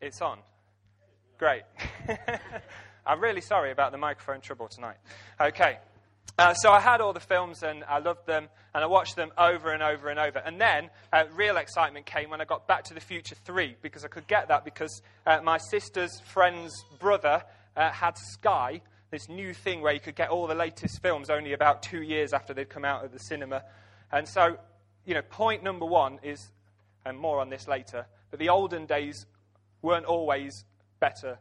It's on. Great. I'm really sorry about the microphone trouble tonight. Okay. Uh, so I had all the films and I loved them and I watched them over and over and over. And then uh, real excitement came when I got Back to the Future 3 because I could get that because uh, my sister's friend's brother uh, had Sky, this new thing where you could get all the latest films only about two years after they'd come out of the cinema. And so, you know, point number one is, and more on this later, but the olden days weren't always better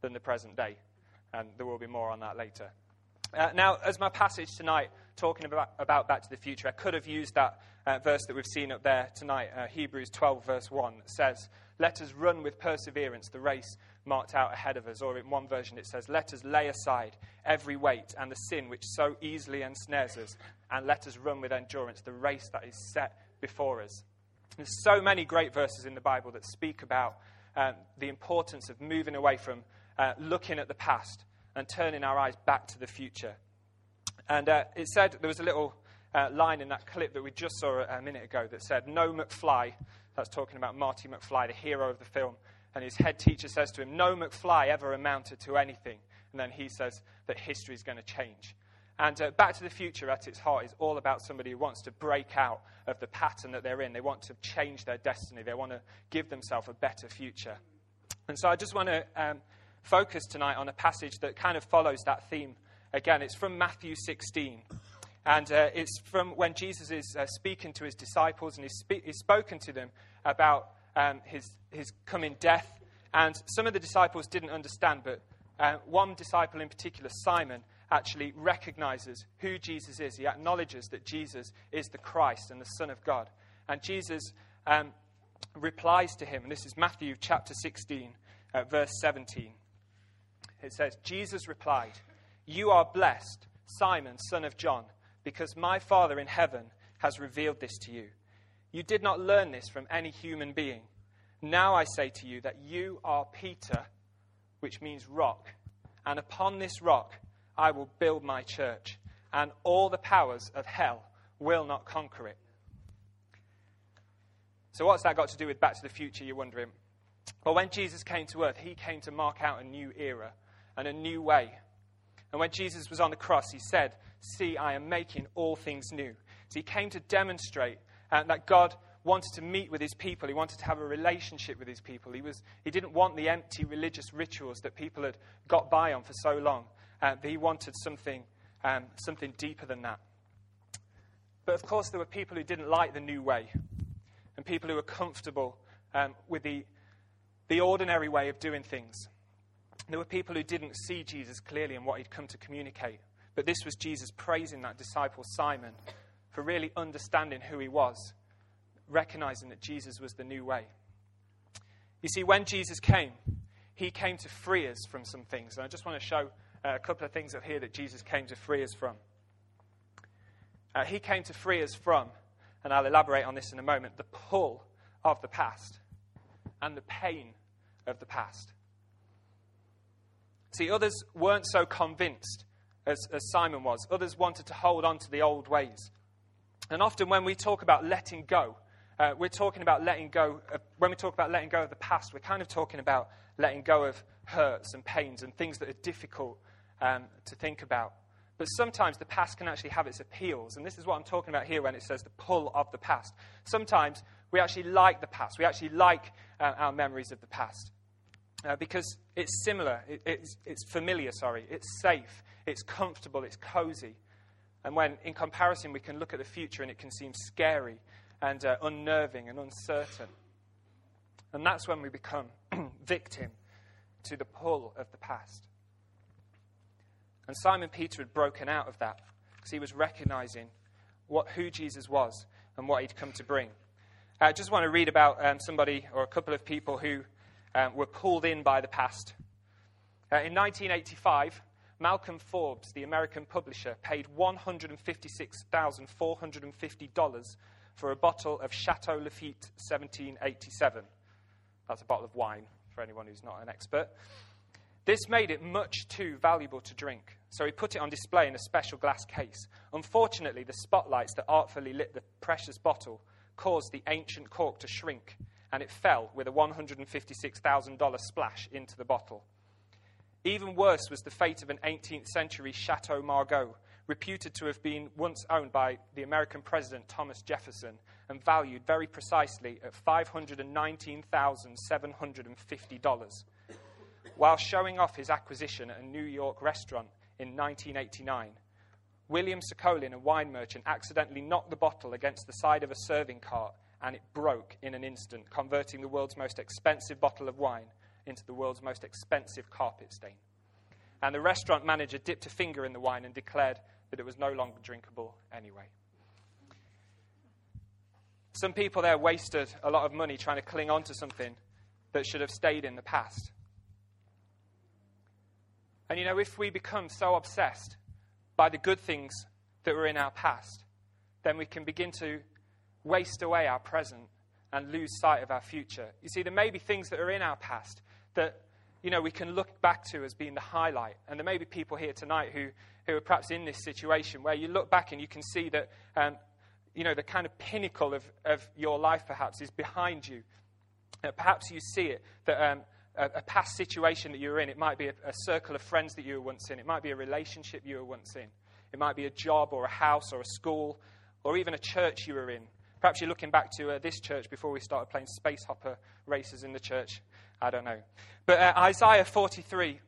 than the present day. And there will be more on that later. Uh, now, as my passage tonight, talking about, about Back to the Future, I could have used that uh, verse that we've seen up there tonight, uh, Hebrews 12, verse 1, that says, Let us run with perseverance the race marked out ahead of us. Or in one version, it says, Let us lay aside every weight and the sin which so easily ensnares us, and let us run with endurance the race that is set before us. There's so many great verses in the Bible that speak about um, the importance of moving away from uh, looking at the past and turning our eyes back to the future. And uh, it said, there was a little uh, line in that clip that we just saw a minute ago that said, No McFly, that's talking about Marty McFly, the hero of the film. And his head teacher says to him, No McFly ever amounted to anything. And then he says that history is going to change. And uh, Back to the Future, at its heart, is all about somebody who wants to break out of the pattern that they're in. They want to change their destiny, they want to give themselves a better future. And so I just want to um, focus tonight on a passage that kind of follows that theme. Again, it's from Matthew 16. And uh, it's from when Jesus is uh, speaking to his disciples and he's, spe- he's spoken to them about um, his, his coming death. And some of the disciples didn't understand, but uh, one disciple in particular, Simon, actually recognizes who Jesus is. He acknowledges that Jesus is the Christ and the Son of God. And Jesus um, replies to him, and this is Matthew chapter 16, uh, verse 17 it says, Jesus replied, You are blessed, Simon, son of John, because my Father in heaven has revealed this to you. You did not learn this from any human being. Now I say to you that you are Peter, which means rock, and upon this rock I will build my church, and all the powers of hell will not conquer it. So, what's that got to do with Back to the Future, you're wondering? Well, when Jesus came to earth, he came to mark out a new era and a new way. And when Jesus was on the cross, he said, See, I am making all things new. So he came to demonstrate uh, that God wanted to meet with his people. He wanted to have a relationship with his people. He, was, he didn't want the empty religious rituals that people had got by on for so long. Uh, he wanted something, um, something deeper than that. But of course, there were people who didn't like the new way, and people who were comfortable um, with the, the ordinary way of doing things. There were people who didn't see Jesus clearly and what he'd come to communicate. But this was Jesus praising that disciple Simon for really understanding who he was, recognizing that Jesus was the new way. You see, when Jesus came, he came to free us from some things. And I just want to show a couple of things up here that Jesus came to free us from. Uh, he came to free us from, and I'll elaborate on this in a moment, the pull of the past and the pain of the past. See, others weren't so convinced as, as Simon was. Others wanted to hold on to the old ways. And often when we talk about letting go, uh, we're talking about letting go. Of, when we talk about letting go of the past, we're kind of talking about letting go of hurts and pains and things that are difficult um, to think about. But sometimes the past can actually have its appeals. And this is what I'm talking about here when it says the pull of the past. Sometimes we actually like the past, we actually like uh, our memories of the past uh, because it's similar, it, it's, it's familiar, sorry, it's safe, it's comfortable, it's cozy. And when, in comparison, we can look at the future and it can seem scary and uh, unnerving and uncertain. And that's when we become victim to the pull of the past. And Simon Peter had broken out of that because he was recognizing what, who Jesus was and what he'd come to bring. I just want to read about um, somebody or a couple of people who um, were pulled in by the past. Uh, in 1985, Malcolm Forbes, the American publisher, paid $156,450 for a bottle of Chateau Lafite 1787. That's a bottle of wine for anyone who's not an expert. This made it much too valuable to drink, so he put it on display in a special glass case. Unfortunately, the spotlights that artfully lit the precious bottle caused the ancient cork to shrink and it fell with a $156,000 splash into the bottle. Even worse was the fate of an 18th century Chateau Margaux, reputed to have been once owned by the American president Thomas Jefferson and valued very precisely at $519,750. While showing off his acquisition at a New York restaurant in 1989, William Sokolin, a wine merchant, accidentally knocked the bottle against the side of a serving cart and it broke in an instant, converting the world's most expensive bottle of wine into the world's most expensive carpet stain. And the restaurant manager dipped a finger in the wine and declared that it was no longer drinkable anyway. Some people there wasted a lot of money trying to cling on to something that should have stayed in the past. And you know, if we become so obsessed by the good things that were in our past, then we can begin to waste away our present and lose sight of our future. You see, there may be things that are in our past that you know we can look back to as being the highlight. And there may be people here tonight who, who are perhaps in this situation where you look back and you can see that um, you know the kind of pinnacle of, of your life perhaps is behind you. Perhaps you see it that um, a, a, past situation that you were in. It might be a, a circle of friends that you were once in. It might be a relationship you were once in. It might be a job or a house or a school or even a church you were in. Perhaps you're looking back to uh, this church before we started playing space hopper races in the church. I don't know. But uh, Isaiah 43,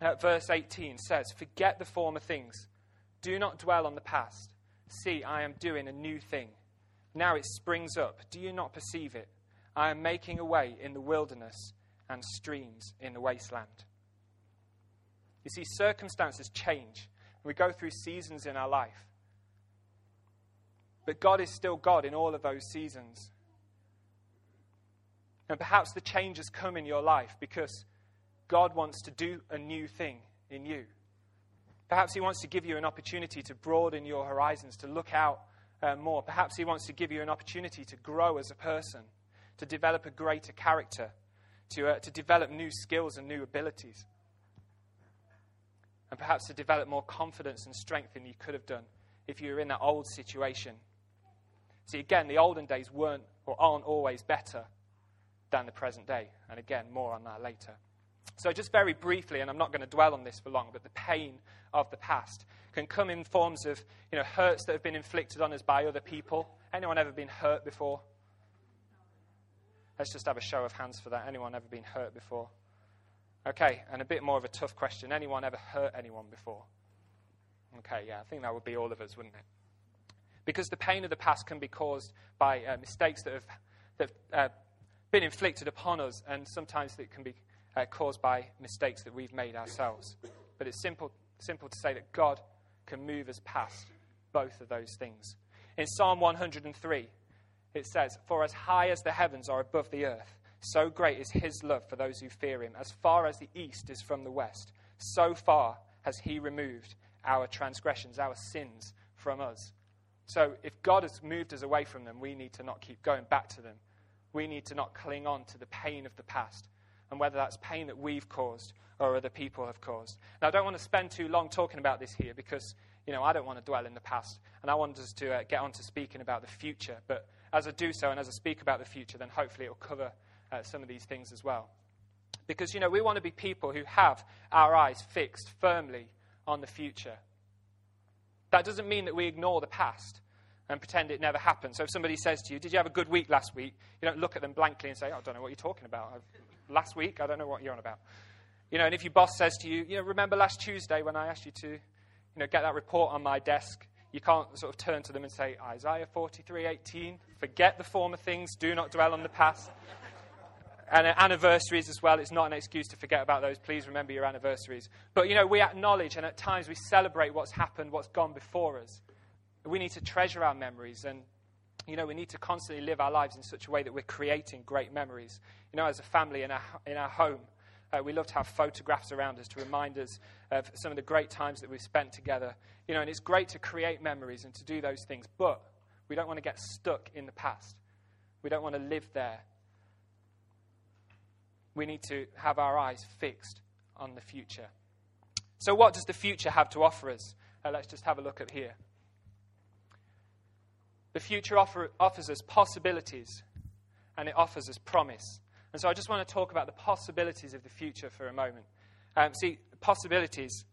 uh, verse 18 says, Forget the former things. Do not dwell on the past. See, I am doing a new thing. Now it springs up. Do you not perceive it? I am making a way in the wilderness and streams in the wasteland. You see, circumstances change. We go through seasons in our life. But God is still God in all of those seasons. And perhaps the changes come in your life because God wants to do a new thing in you. Perhaps He wants to give you an opportunity to broaden your horizons, to look out uh, more. Perhaps He wants to give you an opportunity to grow as a person, to develop a greater character, to, uh, to develop new skills and new abilities. And perhaps to develop more confidence and strength than you could have done if you were in that old situation See, again, the olden days weren't or aren't always better than the present day. And again, more on that later. So, just very briefly, and I'm not going to dwell on this for long, but the pain of the past can come in forms of you know, hurts that have been inflicted on us by other people. Anyone ever been hurt before? Let's just have a show of hands for that. Anyone ever been hurt before? Okay, and a bit more of a tough question. Anyone ever hurt anyone before? Okay, yeah, I think that would be all of us, wouldn't it? Because the pain of the past can be caused by uh, mistakes that have, that have uh, been inflicted upon us, and sometimes it can be uh, caused by mistakes that we've made ourselves. But it's simple, simple to say that God can move us past both of those things. In Psalm 103, it says, For as high as the heavens are above the earth, so great is his love for those who fear him. As far as the east is from the west, so far has he removed our transgressions, our sins from us. So if God has moved us away from them, we need to not keep going back to them. We need to not cling on to the pain of the past, and whether that's pain that we've caused or other people have caused. Now, I don't want to spend too long talking about this here because, you know, I don't want to dwell in the past, and I want us to uh, get on to speaking about the future. But as I do so, and as I speak about the future, then hopefully it will cover uh, some of these things as well. Because, you know, we want to be people who have our eyes fixed firmly on the future. That doesn't mean that we ignore the past and pretend it never happened. So if somebody says to you, Did you have a good week last week? You don't look at them blankly and say, oh, I don't know what you're talking about. last week, I don't know what you're on about. You know, and if your boss says to you, you know, remember last Tuesday when I asked you to, you know, get that report on my desk, you can't sort of turn to them and say, Isaiah 43:18, forget the former things, do not dwell on the past. And anniversaries as well, it's not an excuse to forget about those. Please remember your anniversaries. But, you know, we acknowledge and at times we celebrate what's happened, what's gone before us. We need to treasure our memories and, you know, we need to constantly live our lives in such a way that we're creating great memories. You know, as a family in our, in our home, uh, we love to have photographs around us to remind us of some of the great times that we've spent together. You know, and it's great to create memories and to do those things, but we don't want to get stuck in the past. We don't want to live there we need to have our eyes fixed on the future. So, what does the future have to offer us? Uh, let's just have a look at here. The future offer, offers us possibilities and it offers us promise. And so I just want to talk about the possibilities of the future for a moment. Um, see, possibilities,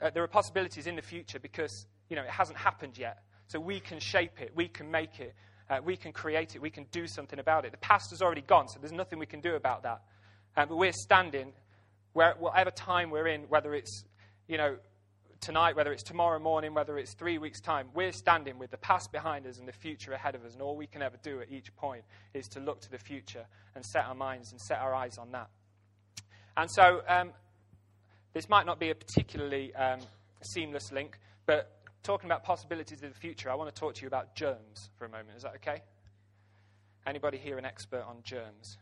uh, there are possibilities in the future because, you know, it hasn't happened yet. So we can shape it, we can make it, uh, we can create it, we can do something about it. The past has already gone, so there's nothing we can do about that. Um, but we're standing, where, whatever time we're in, whether it's, you know, tonight, whether it's tomorrow morning, whether it's three weeks' time, we're standing with the past behind us and the future ahead of us. And all we can ever do at each point is to look to the future and set our minds and set our eyes on that. And so, um, this might not be a particularly um, seamless link, but talking about possibilities of the future, I want to talk to you about germs for a moment. Is that okay? Anybody here an expert on germs?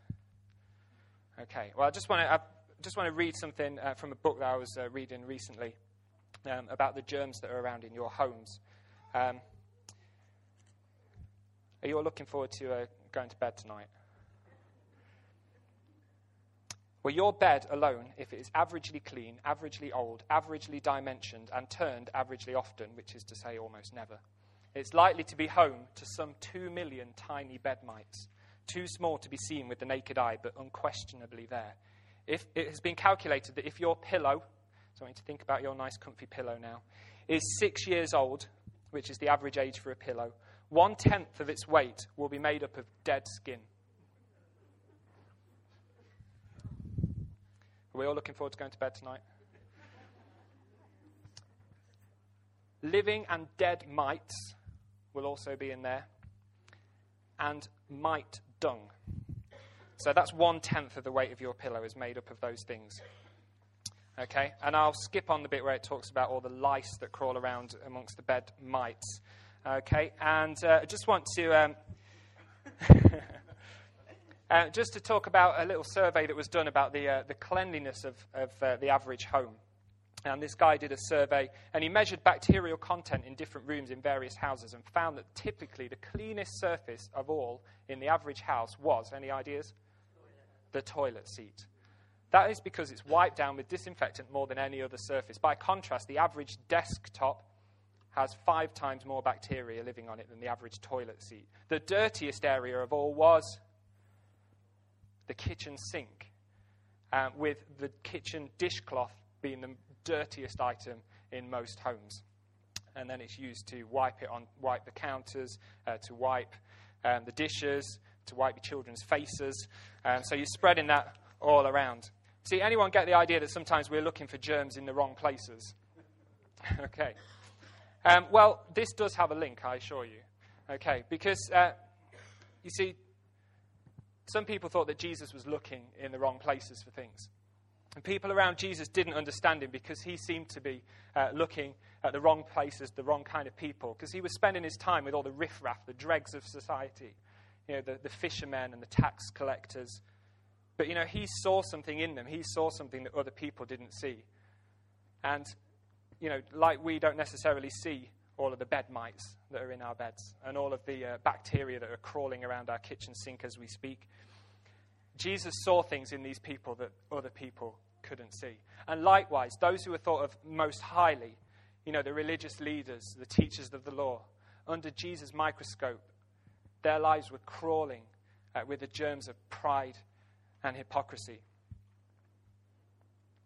Okay. Well, I just want to, I just want to read something uh, from a book that I was uh, reading recently um, about the germs that are around in your homes. Um, are you all looking forward to uh, going to bed tonight? Well, your bed alone, if it is averagely clean, averagely old, averagely dimensioned, and turned averagely often, which is to say almost never, it's likely to be home to some two million tiny bed mites, too small to be seen with the naked eye, but unquestionably there. If, it has been calculated that if your pillow, so I you to think about your nice comfy pillow now, is six years old, which is the average age for a pillow, one tenth of its weight will be made up of dead skin. Are we all looking forward to going to bed tonight? Living and dead mites will also be in there, and mite dung. So that's one tenth of the weight of your pillow is made up of those things. Okay, and I'll skip on the bit where it talks about all the lice that crawl around amongst the bed mites. Okay, and uh, I just want to um, uh, just to talk about a little survey that was done about the uh, the cleanliness of, of uh, the average home. And this guy did a survey, and he measured bacterial content in different rooms in various houses, and found that typically the cleanest surface of all in the average house was any ideas? The toilet seat. That is because it's wiped down with disinfectant more than any other surface. By contrast, the average desktop has five times more bacteria living on it than the average toilet seat. The dirtiest area of all was the kitchen sink, uh, with the kitchen dishcloth being the dirtiest item in most homes. And then it's used to wipe it on, wipe the counters, uh, to wipe um, the dishes, to wipe your children's faces. Um, so you're spreading that all around. See, anyone get the idea that sometimes we're looking for germs in the wrong places? okay. Um, well, this does have a link, I assure you. Okay, because uh, you see, some people thought that Jesus was looking in the wrong places for things. And people around Jesus didn't understand him because he seemed to be uh, looking at the wrong places, the wrong kind of people, because he was spending his time with all the riffraff, the dregs of society, you know, the, the fishermen and the tax collectors, but, you know, he saw something in them. He saw something that other people didn't see. And, you know, like we don't necessarily see all of the bed mites that are in our beds and all of the uh, bacteria that are crawling around our kitchen sink as we speak. Jesus saw things in these people that other people couldn't see. And likewise, those who were thought of most highly, you know, the religious leaders, the teachers of the law, under Jesus' microscope, their lives were crawling uh, with the germs of pride and hypocrisy.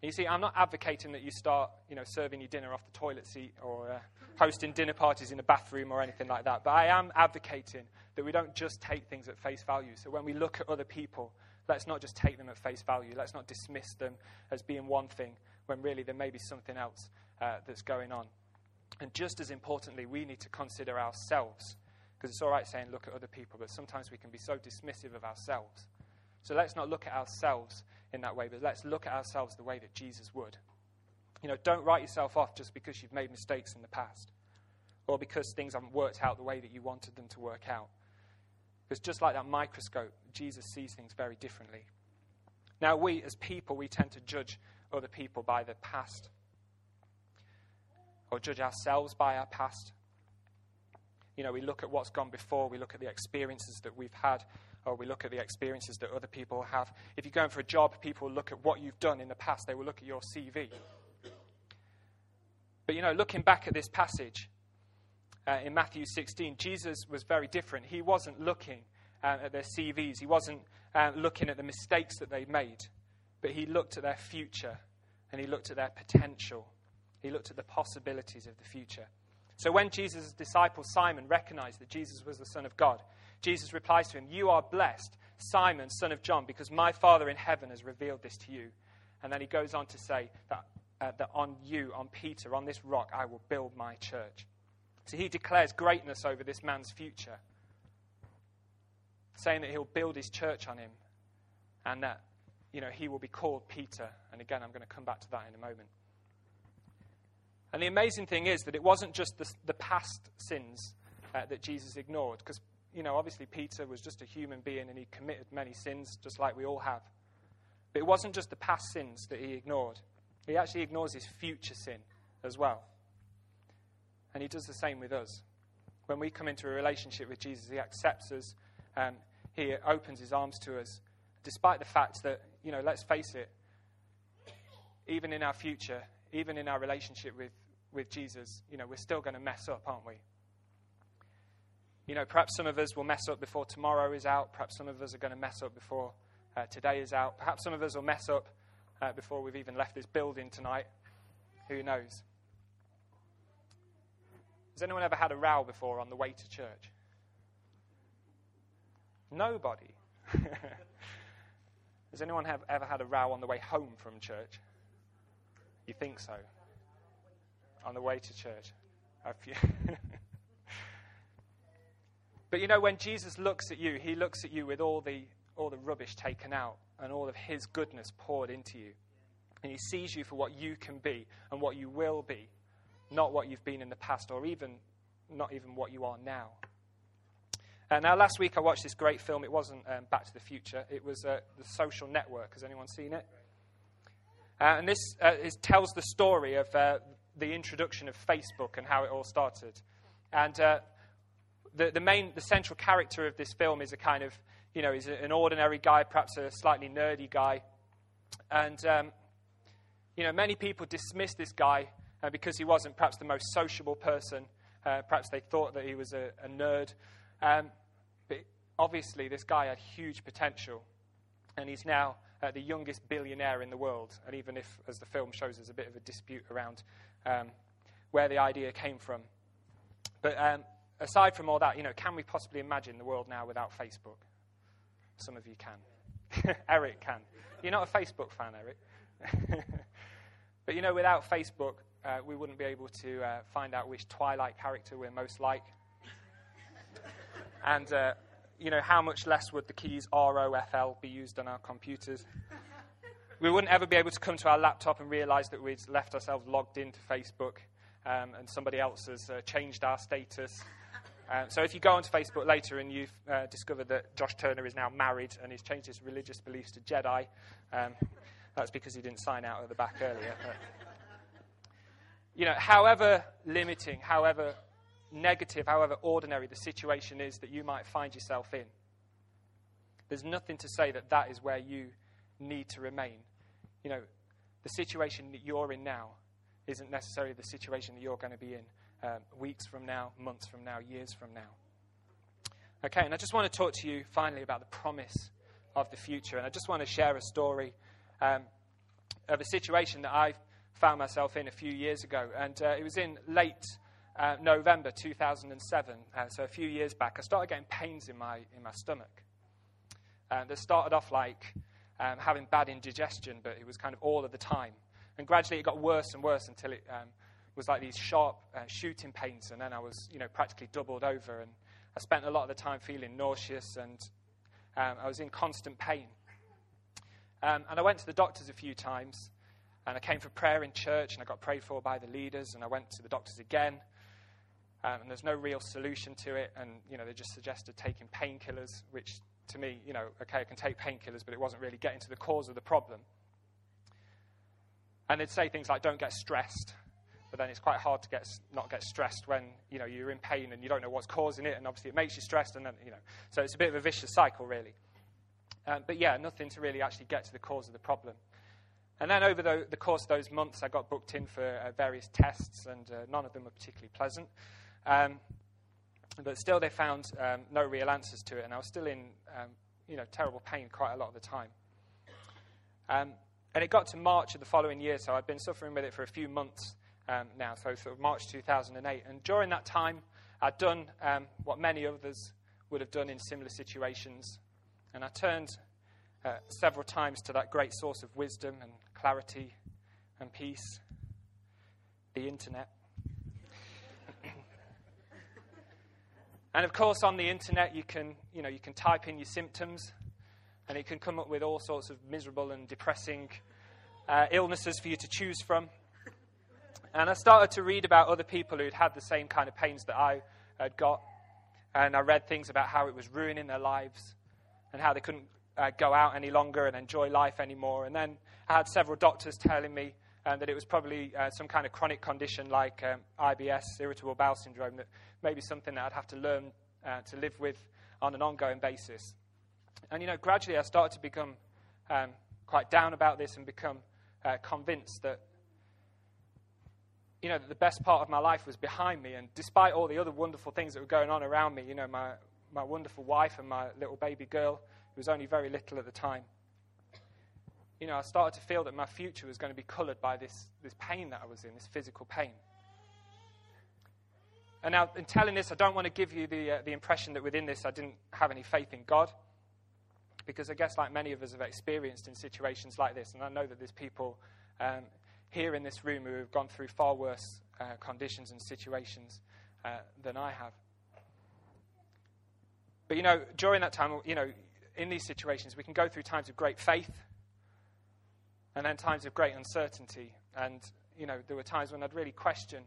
You see, I'm not advocating that you start, you know, serving your dinner off the toilet seat or uh, hosting dinner parties in a bathroom or anything like that. But I am advocating that we don't just take things at face value. So when we look at other people, let's not just take them at face value. Let's not dismiss them as being one thing when really there may be something else uh, that's going on. And just as importantly, we need to consider ourselves. Because it's all right saying look at other people, but sometimes we can be so dismissive of ourselves. So let's not look at ourselves in that way, but let's look at ourselves the way that Jesus would. You know, don't write yourself off just because you've made mistakes in the past or because things haven't worked out the way that you wanted them to work out. Because just like that microscope, Jesus sees things very differently. Now, we as people, we tend to judge other people by the past or judge ourselves by our past. You know, we look at what's gone before, we look at the experiences that we've had, or we look at the experiences that other people have. If you're going for a job, people look at what you've done in the past, they will look at your CV. But you know, looking back at this passage uh, in Matthew 16, Jesus was very different. He wasn't looking uh, at their CVs. He wasn't uh, looking at the mistakes that they'd made, but he looked at their future and he looked at their potential. He looked at the possibilities of the future. So when Jesus' disciple Simon recognized that Jesus was the Son of God, Jesus replies to him, You are blessed, Simon, son of John, because my Father in heaven has revealed this to you. And then he goes on to say that, uh, that on you, on Peter, on this rock, I will build my church. So he declares greatness over this man's future, saying that he'll build his church on him and that you know, he will be called Peter. And again, I'm going to come back to that in a moment. And the amazing thing is that it wasn't just the, the past sins uh, that Jesus ignored, because, you know, obviously Peter was just a human being and he committed many sins, just like we all have. But it wasn't just the past sins that he ignored, he actually ignores his future sin as well. And he does the same with us. When we come into a relationship with Jesus, he accepts us, um, he opens his arms to us, despite the fact that, you know, let's face it, even in our future, even in our relationship with, with Jesus, you know, we're still going to mess up, aren't we? You know, perhaps some of us will mess up before tomorrow is out. Perhaps some of us are going to mess up before uh, today is out. Perhaps some of us will mess up uh, before we've even left this building tonight. Who knows? Has anyone ever had a row before on the way to church? Nobody. Has anyone have, ever had a row on the way home from church? You think so? On the way to church? but you know, when Jesus looks at you, he looks at you with all the, all the rubbish taken out and all of his goodness poured into you. And he sees you for what you can be and what you will be, not what you've been in the past or even not even what you are now. Uh, now, last week I watched this great film. It wasn't um, Back to the Future, it was uh, The Social Network. Has anyone seen it? Uh, and this uh, is, tells the story of uh, the introduction of Facebook and how it all started. And uh, the, the main, the central character of this film is a kind of, you know, he's an ordinary guy, perhaps a slightly nerdy guy. And, um, you know, many people dismiss this guy because he wasn't perhaps the most sociable person. perhaps they thought that he was a, a nerd. Um, obviously, this guy had huge potential, and he's now uh, the youngest billionaire in the world. And even if, as the film shows, there's a bit of a dispute around um, where the idea came from. But um, aside from all that, you know, can we possibly imagine the world now without Facebook? Some of you can. Eric can. You're not a Facebook fan, Eric. but you know, without Facebook, uh, we wouldn't be able to uh, find out which Twilight character we're most like. and uh, you know, how much less would the keys ROFL be used on our computers? we wouldn't ever be able to come to our laptop and realize that we'd left ourselves logged into Facebook um, and somebody else has uh, changed our status. Um, so if you go onto Facebook later and you've uh, discovered that Josh Turner is now married and he's changed his religious beliefs to Jedi, um, that's because he didn't sign out at the back earlier. But, you know, however limiting, however negative, however ordinary the situation is that you might find yourself in, there's nothing to say that that is where you need to remain. You know, the situation that you're in now isn't necessarily the situation that you're going to be in um, weeks from now, months from now, years from now. Okay, and I just want to talk to you finally about the promise of the future. And I just want to share a story um, of a situation that I found myself in a few years ago. And uh, it was in late uh, November 2007, uh, so a few years back, I started getting pains in my, in my stomach. And they started off like um, having bad indigestion, but it was kind of all of the time. And gradually it got worse and worse until it um, was like these sharp uh, shooting pains, and then I was, you know, practically doubled over. And I spent a lot of the time feeling nauseous, and um, I was in constant pain. Um, and I went to the doctors a few times, and I came for prayer in church, and I got prayed for by the leaders, and I went to the doctors again, um, and there's no real solution to it. And you know, they just suggested taking painkillers, which to me, you know, okay, I can take painkillers, but it wasn't really getting to the cause of the problem. And they'd say things like, "Don't get stressed," but then it's quite hard to get not get stressed when you know you're in pain and you don't know what's causing it, and obviously it makes you stressed, and then you know, so it's a bit of a vicious cycle, really. Um, but yeah, nothing to really actually get to the cause of the problem. And then over the, the course of those months, I got booked in for uh, various tests, and uh, none of them were particularly pleasant. Um, but still, they found um, no real answers to it, and I was still in um, you know, terrible pain quite a lot of the time. Um, and it got to March of the following year, so I'd been suffering with it for a few months um, now, so sort of March 2008. And during that time, I'd done um, what many others would have done in similar situations. And I turned uh, several times to that great source of wisdom and clarity and peace, the internet. and of course, on the internet, you can, you know, you can type in your symptoms and it can come up with all sorts of miserable and depressing uh, illnesses for you to choose from. And I started to read about other people who'd had the same kind of pains that I had got. And I read things about how it was ruining their lives and how they couldn't uh, go out any longer and enjoy life anymore. And then I had several doctors telling me um, that it was probably uh, some kind of chronic condition like um, IBS, irritable bowel syndrome, that maybe something that I'd have to learn uh, to live with on an ongoing basis. And, you know, gradually I started to become um, quite down about this and become uh, convinced that, you know, the best part of my life was behind me. And despite all the other wonderful things that were going on around me, you know, my, my wonderful wife and my little baby girl, who was only very little at the time, you know, I started to feel that my future was going to be colored by this, this pain that I was in, this physical pain. And now, in telling this, I don't want to give you the, uh, the impression that within this I didn't have any faith in God because I guess, like many of us have experienced in situations like this, and I know that there's people um, here in this room who have gone through far worse uh, conditions and situations uh, than I have. But, you know, during that time, you know, in these situations, we can go through times of great faith and then times of great uncertainty. And, you know, there were times when I'd really question,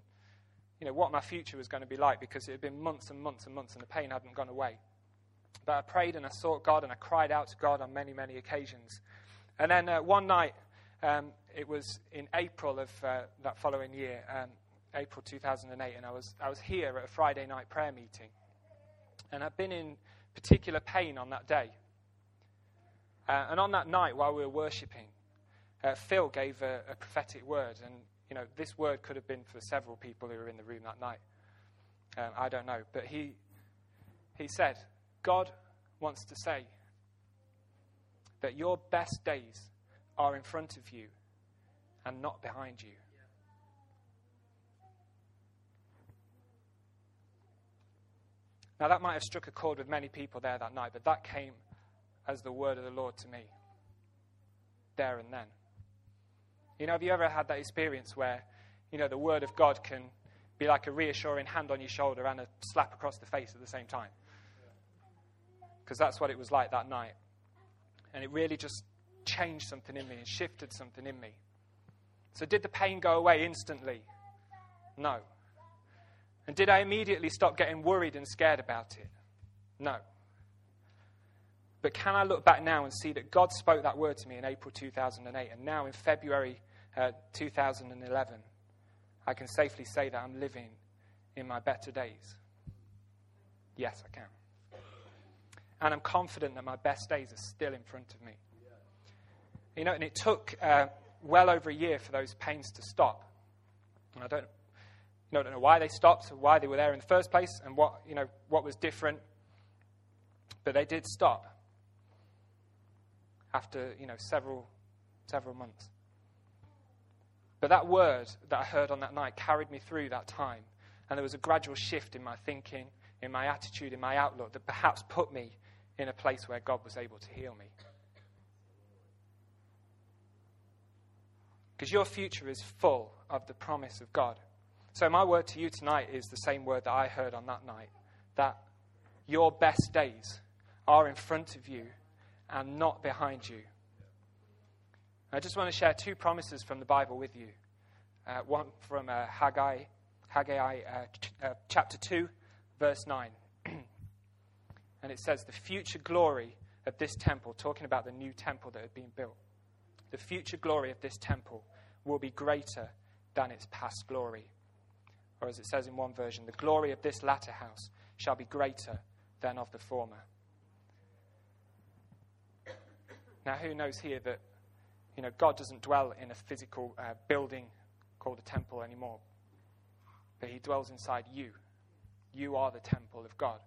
you know, what my future was going to be like because it had been months and months and months and the pain hadn't gone away. But I prayed and I sought God and I cried out to God on many, many occasions. And then uh, one night, um, it was in April of uh, that following year, um, April 2008, and I was, I was here at a Friday night prayer meeting. And I'd been in particular pain on that day. Uh, and on that night, while we were worshipping, uh, Phil gave a, a, prophetic word. And, you know, this word could have been for several people who were in the room that night. Um, I don't know. But he, he said, God wants to say that your best days are in front of you and not behind you. Now, that might have struck a chord with many people there that night, but that came as the word of the Lord to me there and then. You know, have you ever had that experience where, you know, the word of God can be like a reassuring hand on your shoulder and a slap across the face at the same time? because that's what it was like that night. And it really just changed something in me and shifted something in me. So, did the pain go away instantly? No. And did I immediately stop getting worried and scared about it? No. But can I look back now and see that God spoke that word to me in April 2008, and now in February uh, 2011, I can safely say that I'm living in my better days? Yes, I can. And I'm confident that my best days are still in front of me. You know, and it took uh, well over a year for those pains to stop. And I don't, you know, don't know why they stopped, why they were there in the first place, and what, you know, what was different. But they did stop after, you know, several, several months. But that word that I heard on that night carried me through that time. And there was a gradual shift in my thinking, in my attitude, in my outlook that perhaps put me in a place where God was able to heal me. Because your future is full of the promise of God. So, my word to you tonight is the same word that I heard on that night that your best days are in front of you and not behind you. I just want to share two promises from the Bible with you. Uh, one from uh, Haggai, Haggai uh, ch- uh, chapter 2, verse 9 and it says the future glory of this temple, talking about the new temple that had been built, the future glory of this temple will be greater than its past glory. Or as it says in one version, the glory of this latter house shall be greater than of the former. Now, who knows here that you know God doesn't dwell in a physical uh, building called a temple anymore, but He dwells inside you, You are the temple of God.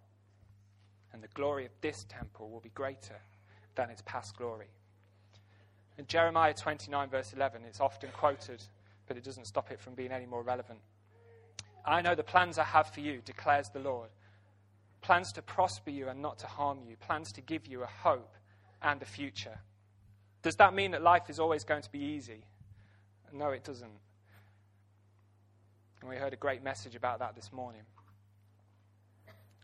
And the glory of this temple will be greater than its past glory. In Jeremiah 29, verse 11, it's often quoted, but it doesn't stop it from being any more relevant. I know the plans I have for you, declares the Lord plans to prosper you and not to harm you, plans to give you a hope and a future. Does that mean that life is always going to be easy? No, it doesn't. And we heard a great message about that this morning.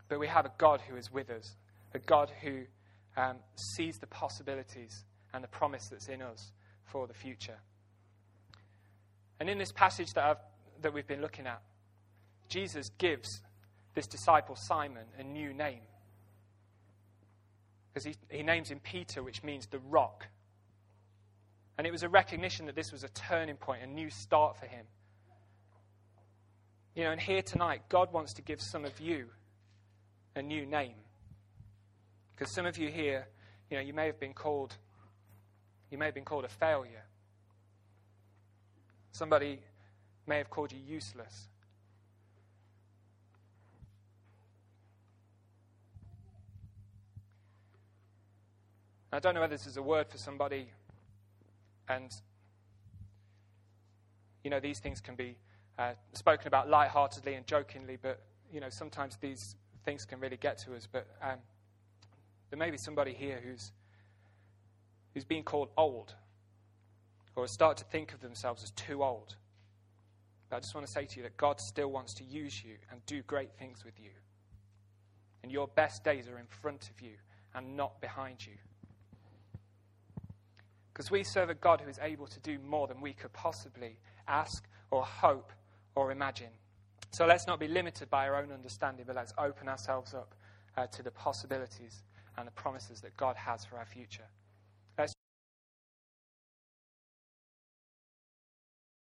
But we have a God who is with us, a God who um, sees the possibilities and the promise that's in us for the future. And in this passage that, I've, that we've been looking at, Jesus gives this disciple Simon a new name. Because he, he names him Peter, which means the rock. And it was a recognition that this was a turning point, a new start for him. You know, and here tonight, God wants to give some of you a new name. Because some of you here, you know, you may have been called, you may have been called a failure. Somebody may have called you useless. I don't know whether this is a word for somebody, and you know these things can be uh, spoken about lightheartedly and jokingly, but you know sometimes these things can really get to us. But um, there may be somebody here who's who's being called old, or start to think of themselves as too old. But I just want to say to you that God still wants to use you and do great things with you. And your best days are in front of you and not behind you. Because we serve a God who is able to do more than we could possibly ask or hope or imagine. So let's not be limited by our own understanding, but let's open ourselves up uh, to the possibilities and the promises that God has for our future.